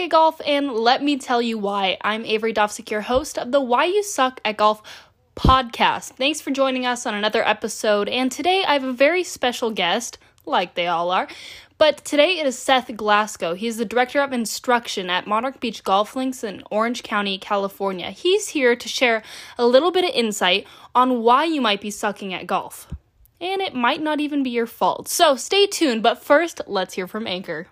at golf, and let me tell you why. I'm Avery Dovsek, your host of the Why You Suck at Golf podcast. Thanks for joining us on another episode, and today I have a very special guest, like they all are. But today it is Seth Glasgow. He's the director of instruction at Monarch Beach Golf Links in Orange County, California. He's here to share a little bit of insight on why you might be sucking at golf. And it might not even be your fault. So stay tuned, but first, let's hear from Anchor.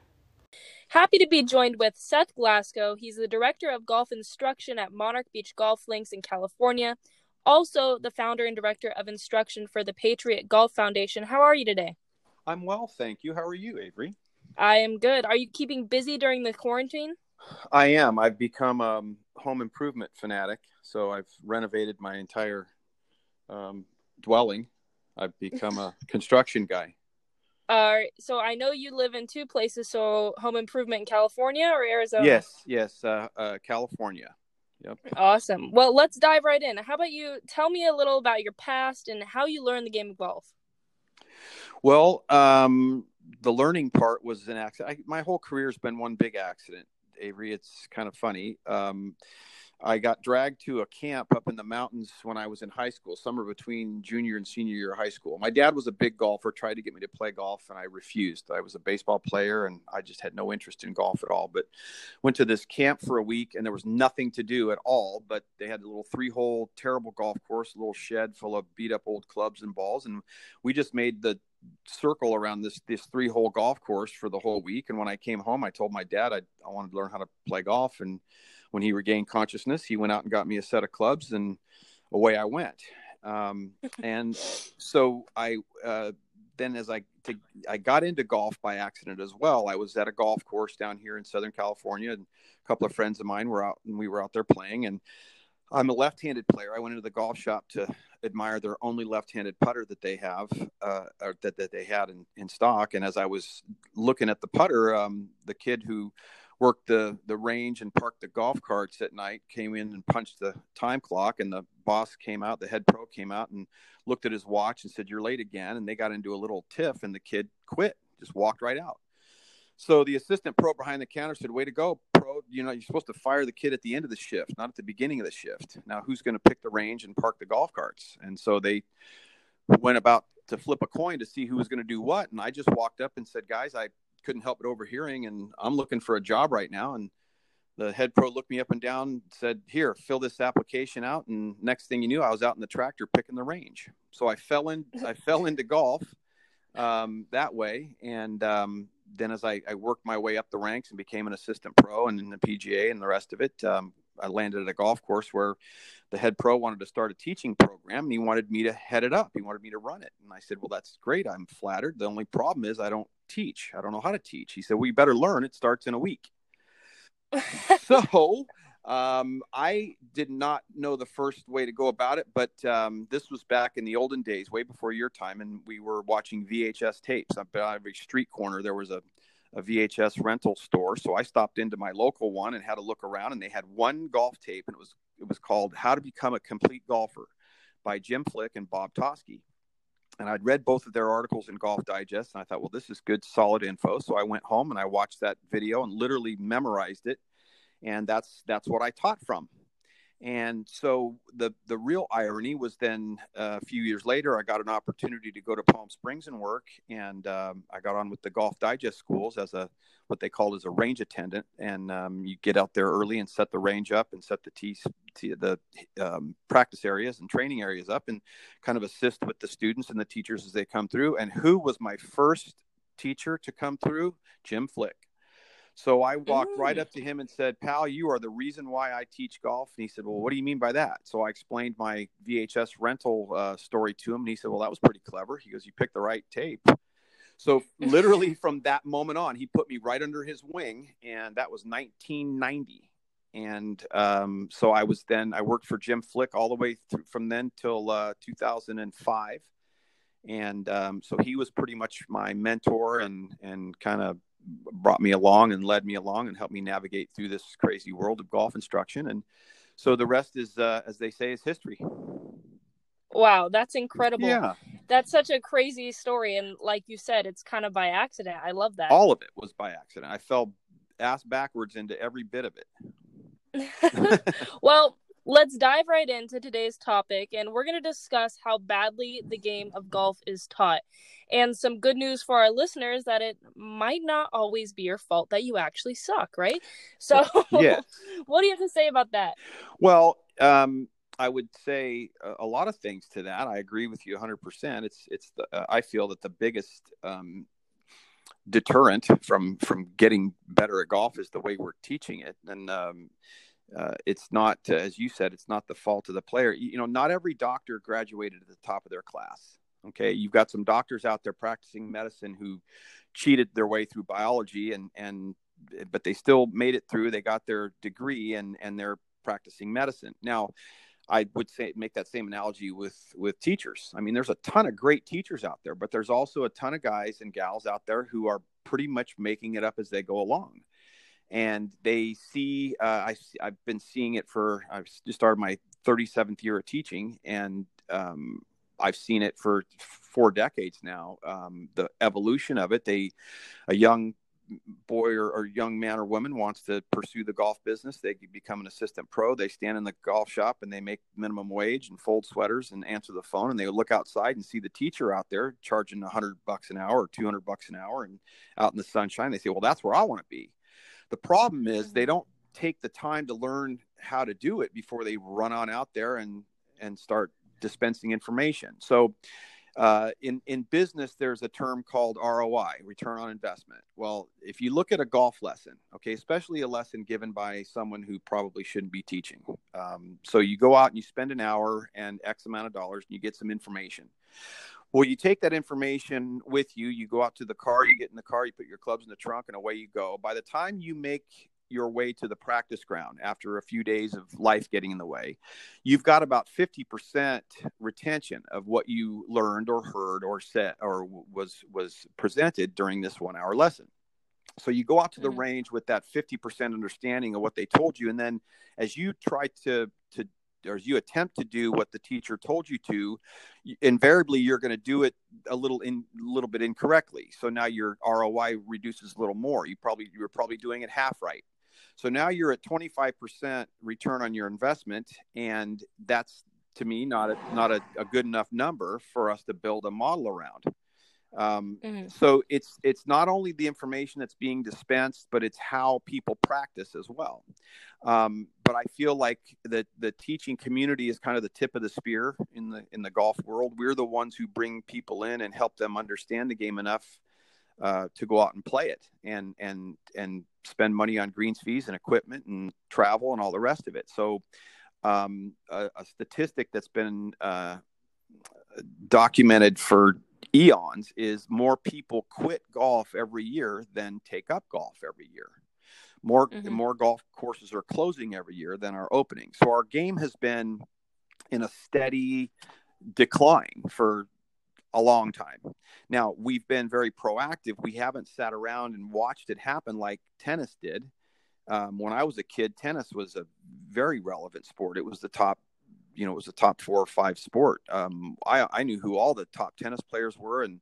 Happy to be joined with Seth Glasgow. He's the director of golf instruction at Monarch Beach Golf Links in California, also the founder and director of instruction for the Patriot Golf Foundation. How are you today? I'm well, thank you. How are you, Avery? I am good. Are you keeping busy during the quarantine? I am. I've become a um, home improvement fanatic, so I've renovated my entire um, dwelling. I've become a construction guy. Uh, so I know you live in two places. So home improvement in California or Arizona? Yes, yes, uh, uh, California. Yep. Awesome. Well, let's dive right in. How about you tell me a little about your past and how you learned the game of golf? Well, um, the learning part was an accident. I, my whole career has been one big accident, Avery. It's kind of funny. Um, I got dragged to a camp up in the mountains when I was in high school, summer between junior and senior year of high school. My dad was a big golfer, tried to get me to play golf, and I refused. I was a baseball player, and I just had no interest in golf at all. But went to this camp for a week, and there was nothing to do at all. But they had a little three-hole, terrible golf course, a little shed full of beat-up old clubs and balls, and we just made the circle around this this three hole golf course for the whole week. And when I came home, I told my dad I, I wanted to learn how to play golf. And when he regained consciousness, he went out and got me a set of clubs, and away I went. Um, and so I uh, then, as I to, I got into golf by accident as well. I was at a golf course down here in Southern California, and a couple of friends of mine were out, and we were out there playing. And I'm a left-handed player. I went into the golf shop to admire their only left-handed putter that they have, uh, or that, that they had in, in stock. And as I was looking at the putter, um, the kid who worked the the range and parked the golf carts at night came in and punched the time clock and the boss came out the head pro came out and looked at his watch and said you're late again and they got into a little tiff and the kid quit just walked right out. So the assistant pro behind the counter said way to go pro. You know you're supposed to fire the kid at the end of the shift not at the beginning of the shift. Now who's going to pick the range and park the golf carts? And so they went about to flip a coin to see who was going to do what and i just walked up and said guys i couldn't help but overhearing, and I'm looking for a job right now. And the head pro looked me up and down, said, "Here, fill this application out." And next thing you knew, I was out in the tractor picking the range. So I fell in, I fell into golf um, that way, and um, then as I, I, worked my way up the ranks and became an assistant pro and in the PGA and the rest of it, um, I landed at a golf course where the head pro wanted to start a teaching program and he wanted me to head it up. He wanted me to run it. And I said, Well, that's great. I'm flattered. The only problem is I don't teach. I don't know how to teach. He said, Well, you better learn. It starts in a week. so um, I did not know the first way to go about it, but um, this was back in the olden days, way before your time, and we were watching VHS tapes. Up at every street corner, there was a a VHS rental store. So I stopped into my local one and had a look around, and they had one golf tape, and it was it was called "How to Become a Complete Golfer" by Jim Flick and Bob Toski. And I'd read both of their articles in Golf Digest, and I thought, well, this is good, solid info. So I went home and I watched that video and literally memorized it, and that's that's what I taught from. And so the the real irony was then uh, a few years later, I got an opportunity to go to Palm Springs and work, and um, I got on with the Golf Digest schools as a what they called as a range attendant. And um, you get out there early and set the range up and set the tee, the um, practice areas and training areas up, and kind of assist with the students and the teachers as they come through. And who was my first teacher to come through? Jim Flick. So I walked mm. right up to him and said, Pal, you are the reason why I teach golf. And he said, Well, what do you mean by that? So I explained my VHS rental uh, story to him. And he said, Well, that was pretty clever. He goes, You picked the right tape. So literally from that moment on, he put me right under his wing. And that was 1990. And um, so I was then, I worked for Jim Flick all the way through from then till uh, 2005 and um, so he was pretty much my mentor and and kind of brought me along and led me along and helped me navigate through this crazy world of golf instruction. And so the rest is, uh, as they say, is history. Wow, that's incredible. Yeah. That's such a crazy story. And like you said, it's kind of by accident. I love that. All of it was by accident. I fell ass backwards into every bit of it. well, let's dive right into today's topic, and we're going to discuss how badly the game of golf is taught. And some good news for our listeners that it might not always be your fault that you actually suck, right? So, yeah. what do you have to say about that? Well, um, I would say a, lot of things to that. I agree with you 100%. It's it's the uh, I feel that the biggest um, deterrent from from getting better at golf is the way we're teaching it and um, uh, it's not uh, as you said it's not the fault of the player. You, you, know not every doctor graduated at the top of their class. Okay? You've got some doctors out there practicing medicine who cheated their way through biology and and but they still made it through. They got their degree and and they're practicing medicine. Now I would say make that same analogy with with teachers. I mean, there's a ton of great teachers out there, but there's also a ton of guys and gals out there who are pretty much making it up as they go along, and they see. Uh, I I've been seeing it for. I've just started my 37th year of teaching, and um, I've seen it for four decades now. Um, the evolution of it. They, a young boy or, or, young man or woman wants to pursue the golf business, they become an assistant pro. They stand in the golf shop and they make minimum wage and fold sweaters and answer the phone. And they look outside and see the teacher out there charging hundred bucks an hour or 200 bucks an hour and out in the sunshine. They say, well, that's where I want to be. The problem is they don't take the time to learn how to do it before they run on out there and, and start dispensing information. So, uh, in in business, there's a term called ROI, return on investment. Well, if you look at a golf lesson, okay, especially a lesson given by someone who probably shouldn't be teaching, um, so you go out and you spend an hour and X amount of dollars, and you get some information. Well, you take that information with you. You go out to the car, you get in the car, you put your clubs in the trunk, and away you go. By the time you make your way to the practice ground after a few days of life getting in the way, you've got about 50% retention of what you learned or heard or said or was was presented during this 1-hour lesson. So you go out to the mm-hmm. range with that 50% understanding of what they told you and then as you try to to or as you attempt to do what the teacher told you to invariably you're going to do it a little in a little bit incorrectly so now your roi reduces a little more you probably you were probably doing it half right so now you're at 25% return on your investment, and that's to me not a, not a, a good enough number for us to build a model around. Um, mm-hmm. So it's it's not only the information that's being dispensed, but it's how people practice as well. Um, but I feel like the the teaching community is kind of the tip of the spear in the in the golf world. We're the ones who bring people in and help them understand the game enough uh, to go out and play it and and and spend money on greens fees and equipment and travel and all the rest of it. So, um, a, a, statistic that's been uh, documented for eons is more people quit golf every year than take up golf every year. More mm-hmm. more golf courses are closing every year than are opening. So our game has been in a steady decline for a long time. Now, we've been very proactive. We haven't sat around and watched it happen like tennis did. Um, when I was a kid, tennis was a very relevant sport. It was the top, you know, it was the top four or five sport. Um, I, I knew who all the top tennis players were and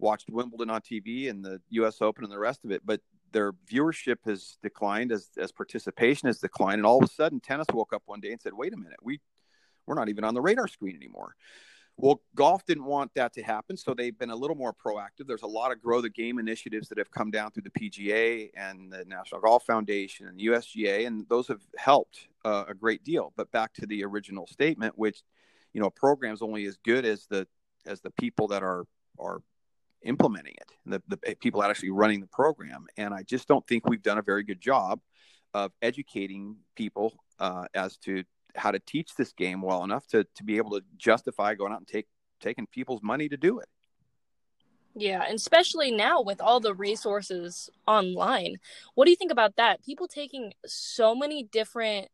watched Wimbledon on TV and the U.S. Open and the rest of it. But their viewership has declined as as participation has declined, and all of a sudden, tennis woke up one day and said, "Wait a minute, we we're not even on the radar screen anymore." Well, golf didn't want that to happen, so they've been a little more proactive. There's a lot of grow the game initiatives that have come down through the PGA and the National Golf Foundation and USGA, and those have helped uh, a great deal. But back to the original statement, which you know, a program's only as good as the as the people that are are implementing it, the, the people actually running the program. And I just don't think we've done a very good job of educating people uh, as to how to teach this game well enough to to be able to justify going out and take taking people's money to do it. Yeah, and especially now with all the resources online. What do you think about that? People taking so many different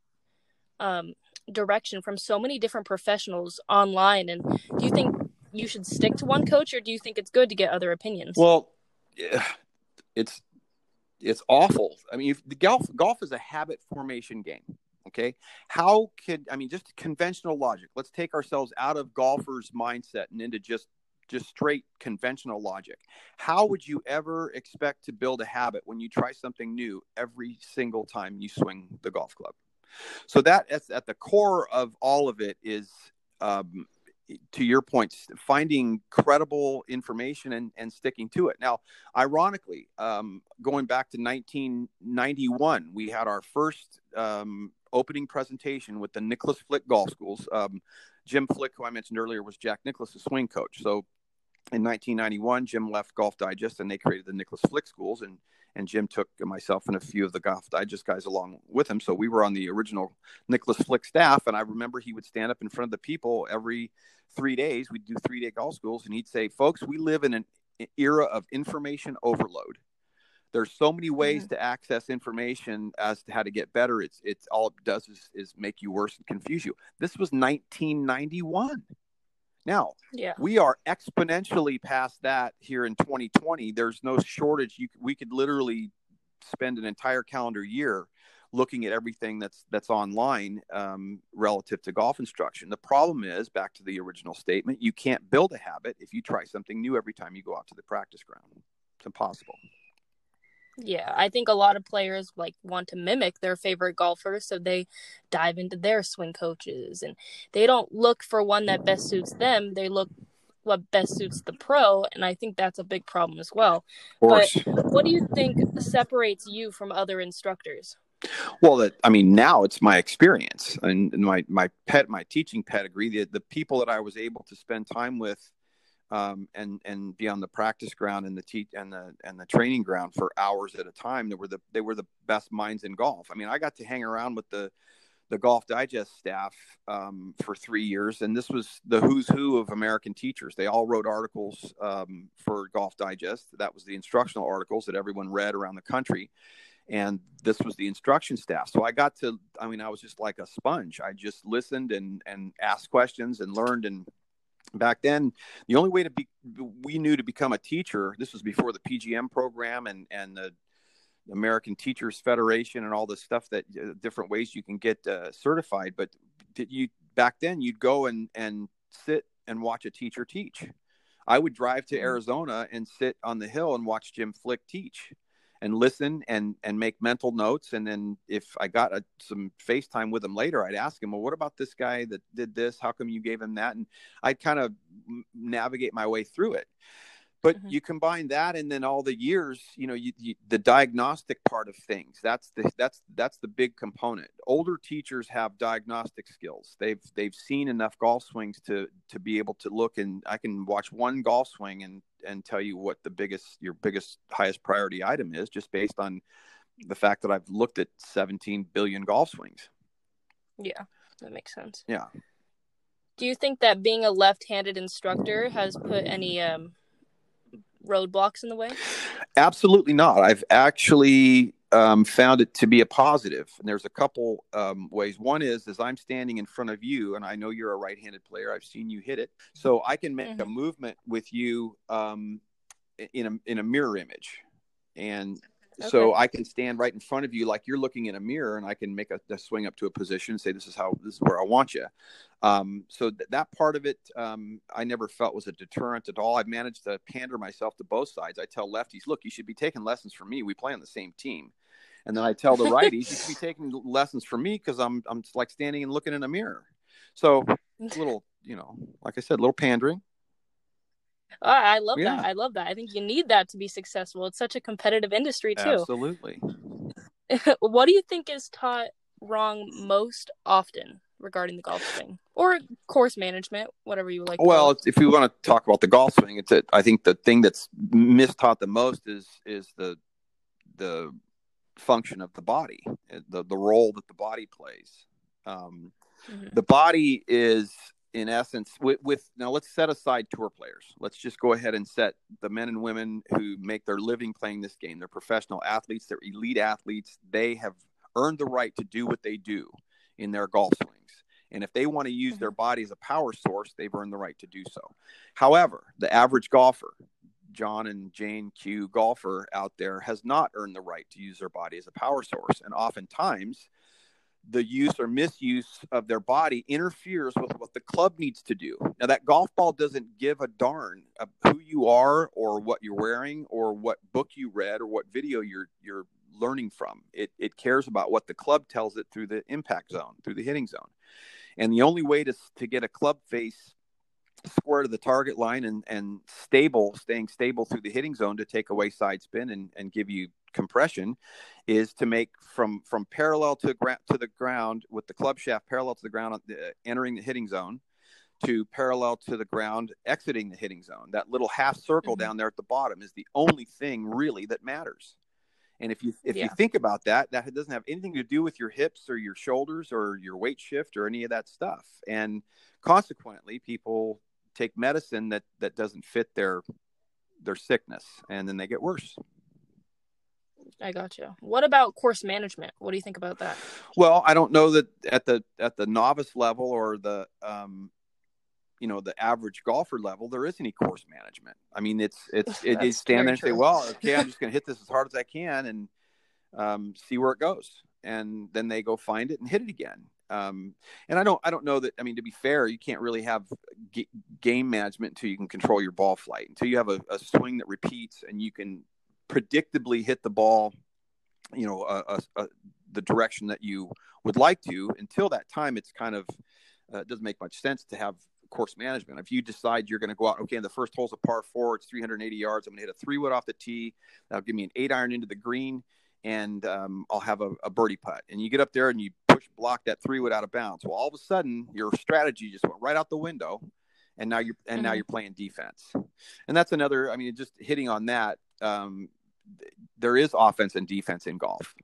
um, direction from so many different professionals online, and do you think you should stick to one coach, or do you think it's good to get other opinions? Well, it's it's awful. I mean, the golf golf is a habit formation game. Okay. How could, I mean, just conventional logic, let's take ourselves out of golfers' mindset and into just just straight conventional logic. How would you ever expect to build a habit when you try something new every single time you swing the golf club? So that at the core of all of it is um, to your point, finding credible information and, and sticking to it. Now, ironically, um, going back to 1991, we had our first um, opening presentation with the Nicklaus Flick Golf Schools. Um, Jim Flick, who I mentioned earlier, was Jack Nicklaus's swing coach. So in 1991, Jim left Golf Digest and they created the Nicklaus Flick Schools. And and Jim took myself and a few of the Golf Digest guys along with him. So we were on the original Nicklaus Flick staff, and I remember he would stand up in front of the people every three days. We'd do three day golf schools, and he'd say, "Folks, we live in an era of information overload. There's so many ways mm-hmm. to access information as to how to get better. It's it's all it does is, is make you worse and confuse you. This was 1991." Now, yeah. we are exponentially past that here in 2020. There's no shortage. You, we could literally spend an entire calendar year looking at everything that's that's online um, relative to golf instruction. The problem is, back to the original statement, you can't build a habit if you try something new every time you go out to the practice ground. It's impossible. Yeah, I think a lot of players like want to mimic their favorite golfers, so they dive into their swing coaches and they don't look for one that best suits them. They look what best suits the pro, and I think that's a big problem as well. But what do you think separates you from other instructors? Well, that I mean, now it's my experience and my my pet, my teaching pedigree. The the people that I was able to spend time with um, and and be on the practice ground and the teach and the and the training ground for hours at a time. They were the they were the best minds in golf. I mean, I got to hang around with the the Golf Digest staff um, for three years, and this was the who's who of American teachers. They all wrote articles um, for Golf Digest. That was the instructional articles that everyone read around the country, and this was the instruction staff. So I got to, I mean, I was just like a sponge. I just listened and and asked questions and learned and back then the only way to be we knew to become a teacher this was before the pgm program and and the american teachers federation and all this stuff that uh, different ways you can get uh, certified but did you back then you'd go and and sit and watch a teacher teach i would drive to mm-hmm. arizona and sit on the hill and watch jim flick teach and listen and and make mental notes. And then if i got a, some facetime with him later i'd ask him well what about this guy that did this? How come you gave him that? And i'd kind of navigate my way through it but mm-hmm. you combine that and then all the years you know you, you, the diagnostic part of things that's the that's that's the big component. Older teachers have diagnostic skills. They've they've seen enough golf swings to to be able to look and i can watch one golf swing and and tell you what the biggest your biggest highest priority item is just based on the fact that i've looked at 17 billion golf swings. Yeah that makes sense. Yeah. Do you think that being a left-handed instructor has put any um roadblocks in the way? Absolutely not. I've actually um, found it to be a positive. And there's a couple um, ways. One is, as I'm standing in front of you, and I know you're a right-handed player. I've seen you hit it, so I can make mm-hmm. a movement with you um, in a in a mirror image, and Okay. So I can stand right in front of you like you're looking in a mirror, and I can make a, a swing up to a position, and say this is how this is where I want you. Um, so th- that part of it, um, I never felt was a deterrent at all. I've managed to pander myself to both sides. I tell lefties, look, you should be taking lessons from me. We play on the same team. And then I tell the righties, you should be taking lessons from me because I'm I'm like standing and looking in a mirror. So a little, you know, like I said, a little pandering. Oh, I love yeah. that. I love that. I think you need that to be successful. It's such a competitive industry too. Absolutely. what do you think is taught wrong most often regarding the golf swing or course management, whatever you like? Well, if we want to talk about the golf swing, it's a, I think the thing that's mistaught the most is is the the function of the body, the the role that the body plays. Um, mm-hmm. The body is in essence with, with, now let's set aside tour players. Let's just go ahead and set the men and women who make their living playing this game. They're professional athletes. They're elite athletes. They have earned the right to do what they do in their golf swings. And if they want to use their mm-hmm. body as a power source they've earned the right to do so. However the average golfer john and jane q golfer out there has not earned the right to use their body as a power source. And oftentimes the use or misuse of their body interferes with what the club needs to do. Now, that golf ball doesn't give a darn of who you are or what you're wearing or what book you read or what video you're you're learning from. It it cares about what the club tells it through the impact zone, through the hitting zone. And the only way to to get a club face square to the target line and and stable, staying stable through the hitting zone to take away side spin and and give you compression is to make from from parallel to gra- to the ground with the club shaft parallel to the ground entering the hitting zone to parallel to the ground exiting the hitting zone that little half circle mm-hmm. down there at the bottom is the only thing really that matters and if you if yeah. you think about that that doesn't have anything to do with your hips or your shoulders or your weight shift or any of that stuff and consequently people take medicine that that doesn't fit their their sickness and then they get worse I got you. What about course management? What do you think about that? Well, I don't know that at the at the novice level or the um, you know the average golfer level there is any course management. I mean, it's it's it stand there and say, well, okay, I'm just going to hit this as hard as I can and um, see where it goes, and then they go find it and hit it again. Um, and I don't I don't know that I mean to be fair, you can't really have g- game management until you can control your ball flight until you have a, a swing that repeats and you can predictably hit the ball, you know, uh, uh, the direction that you would like to. Until that time, it's kind of uh, it doesn't make much sense to have course management. If you decide you're going to go out, okay, the first hole's a par four, it's 380 yards. I'm going to hit a three wood off the tee. That'll give me an eight iron into the green, and um, I'll have a, a birdie putt. And you get up there and you push block that three wood out of bounds. Well, all of a sudden, your strategy just went right out the window and now you're and mm-hmm. now you're playing defense and that's another i mean just hitting on that um, there is offense and defense in golf.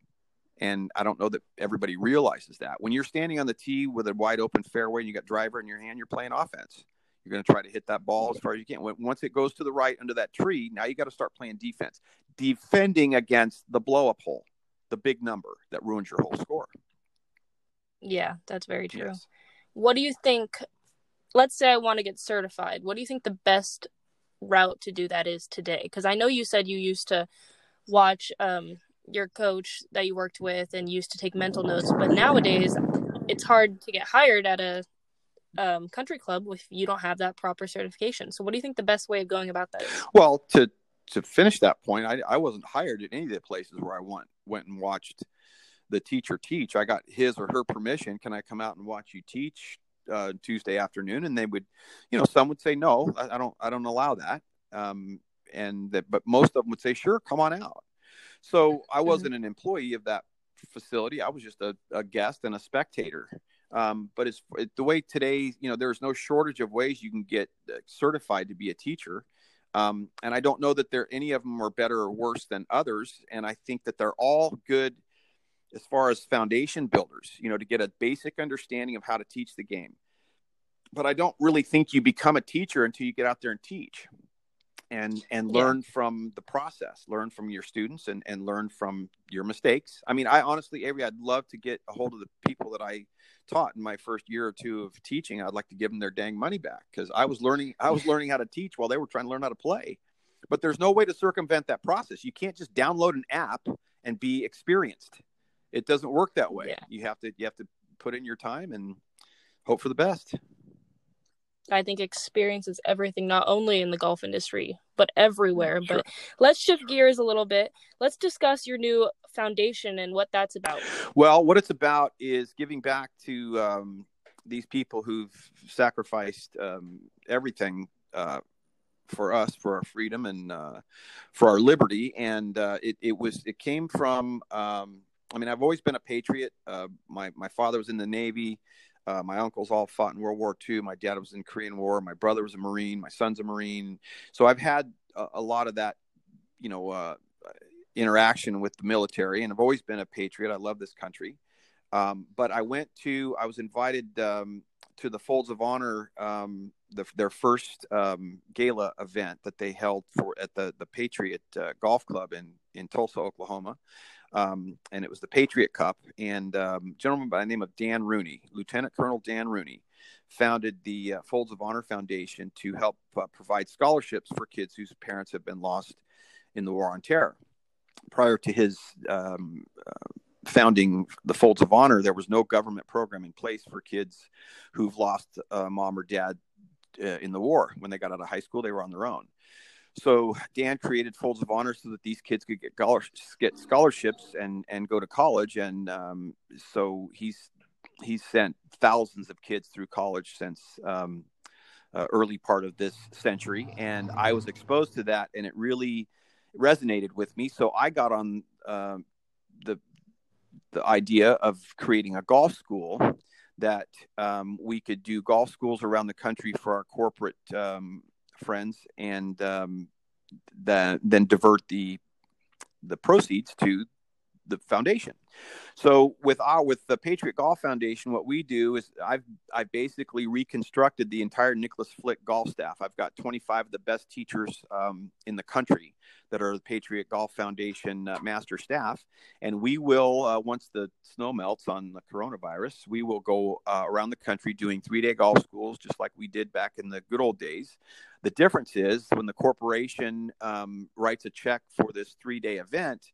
And I don't know that everybody realizes that. When you're standing on the tee with a wide open fairway and you got driver in your hand, you're playing offense. You're going to try to hit that ball as far as you can. Once it goes to the right under that tree, now you got to start playing defense, defending against the blow up hole, the big number that ruins your whole score. Yeah, that's very true. Yes. What do you think? Let's say I want to get certified. What do you think the best route to do that is today? Because I know you said you used to watch um, your coach that you worked with and used to take mental notes, but nowadays it's hard to get hired at a um, country club if you don't have that proper certification. So, what do you think the best way of going about that is? Well, to to finish that point, I, I wasn't hired at any of the places where I went went and watched the teacher teach. I got his or her permission. Can I come out and watch you teach uh, Tuesday afternoon? And they would, you know, some would say no, I, I don't, I don't allow that. Um, and that, but most of them would say, sure, come on out. So I mm-hmm. wasn't an employee of that facility. I was just a, a guest and a spectator. Um, but it's it, the way today, you know, there's no shortage of ways you can get uh, certified to be a teacher. Um, and I don't know that there any of them are better or worse than others. And I think that they're all good as far as foundation builders, you know, to get a basic understanding of how to teach the game. But I don't really think you become a teacher until you get out there and teach and and learn from the process learn from your students and and learn from your mistakes. I mean i honestly avery i'd love to get a hold of the people that i taught in my first year or two of teaching. I'd like to give them their dang money back because i was learning i was learning how to teach while they were trying to learn how to play. But there's no way to circumvent that process. You can't just download an app and be experienced it doesn't work that way yeah. you have to you have to put in your time and hope for the best I think experience is everything, not only in the golf industry, but everywhere. Sure. But let's shift gears a little bit. Let's discuss your new foundation and what that's about. Well, what it's about is giving back to um, these people who've sacrificed um, everything uh, for us, for our freedom and uh, for our liberty. And uh, it, it, was, it came from, um, I mean, I've always been a patriot. Uh, my, my father was in the Navy. Uh, my uncles all fought in World War II. My dad was in Korean War. My brother was a Marine. My son's a Marine. So I've had a, a lot of that, you know, uh, interaction with the military, and I've always been a patriot. I love this country. Um, but I went to, I was invited um, to the Folds of Honor, um, the, their first um, gala event that they held for at the the Patriot uh, Golf Club in in Tulsa, Oklahoma um, and it was the Patriot Cup. And um, gentleman by the name of Dan Rooney, Lieutenant Colonel Dan Rooney, founded the uh, Folds of Honor Foundation to help uh, provide scholarships for kids whose parents have been lost in the War on Terror. Prior to his um, uh, founding the Folds of Honor, there was no government program in place for kids who've lost uh, mom or dad uh, in the war. When they got out of high school, they were on their own. So Dan created Folds of Honor so that these kids could get, get scholarships and and go to college. And um, so he's he's sent thousands of kids through college since um, uh, early part of this century. And I was exposed to that, and it really resonated with me. So I got on uh, the the idea of creating a golf school that um, we could do golf schools around the country for our corporate um, friends and um, the, then divert the the proceeds to the foundation. So with our with the Patriot Golf Foundation, what we do is I've I basically reconstructed the entire Nicklaus Flick golf staff. I've got 25 of the best teachers um, in the country that are the Patriot Golf Foundation uh, master staff, and we will uh, once the snow melts on the coronavirus, we will go uh, around the country doing three day golf schools, just like we did back in the good old days. The difference is when the corporation um, writes a check for this three day event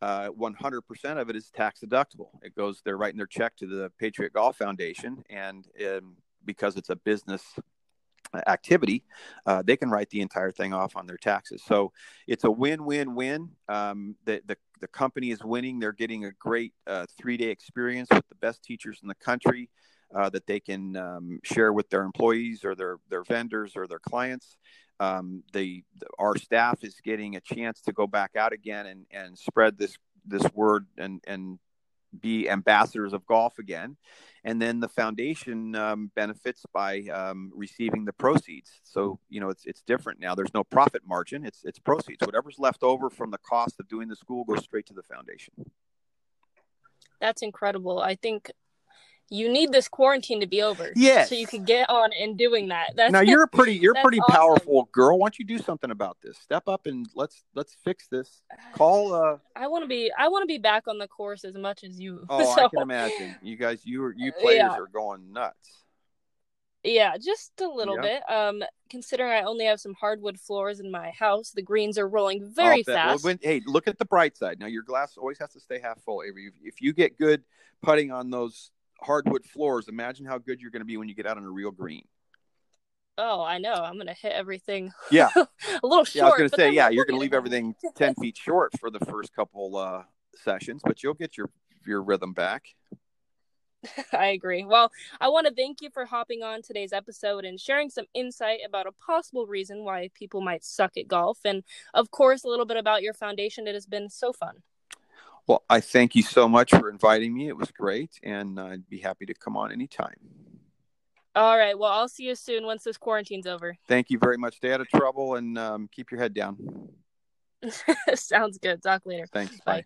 uh, 100% of it is tax deductible. It goes, they're writing their check to the Patriot Golf Foundation, and um, because it's a business activity, uh, they can write the entire thing off on their taxes. So it's a win-win-win. Um, the, the, the company is winning. They're getting a great uh, three-day experience with the best teachers in the country uh, that they can um, share with their employees or their their vendors or their clients. Um, the, our staff is getting a chance to go back out again and, and spread this this word and and be ambassadors of golf again. And then the foundation um, benefits by um, receiving the proceeds. So you know it's it's different now. There's no profit margin. It's it's proceeds. Whatever's left over from the cost of doing the school goes straight to the foundation. That's incredible. I think you need this quarantine to be over. Yes. So you can get on and doing that. That's, now you're a pretty you're pretty awesome. powerful girl. Why don't you do something about this? Step up and let's let's fix this. Call uh I wanna be I wanna be back on the course as much as you. Oh, so. I can imagine. You guys you you players yeah. are going nuts. Yeah, just a little bit. Um, considering I only have some hardwood floors in my house, the greens are rolling very fast. Well, when, hey, look at the bright side. Now your glass always has to stay half full. Avery, if you get good putting on those hardwood floors, imagine how good you're going to be when you get out on a real green. Oh, I know. I'm going to hit everything. Yeah, a little short. Yeah, I was going to say, yeah, you're going to leave everything ten feet short for the first couple uh, sessions, but you'll get your your rhythm back. I agree. Well, I want to thank you for hopping on today's episode and sharing some insight about a possible reason why people might suck at golf, and of course, a little bit about your foundation. It has been so fun. Well, I thank you so much for inviting me. It was great, and I'd be happy to come on anytime. All right. Well, I'll see you soon once this quarantine's over. Thank you very much. Stay out of trouble and um, keep your head down. Sounds good. Talk later. Thanks. Bye. Bye.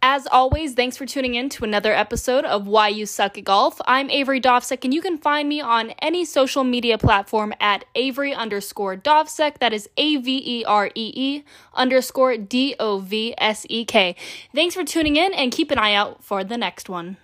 As always, thanks for tuning in to another episode of Why You Suck at Golf. I'm Avery Dovsek, and you can find me on any social media platform at Avery underscore Dovsek. That is A V E R E E underscore D O V S E K. Thanks for tuning in, and keep an eye out for the next one.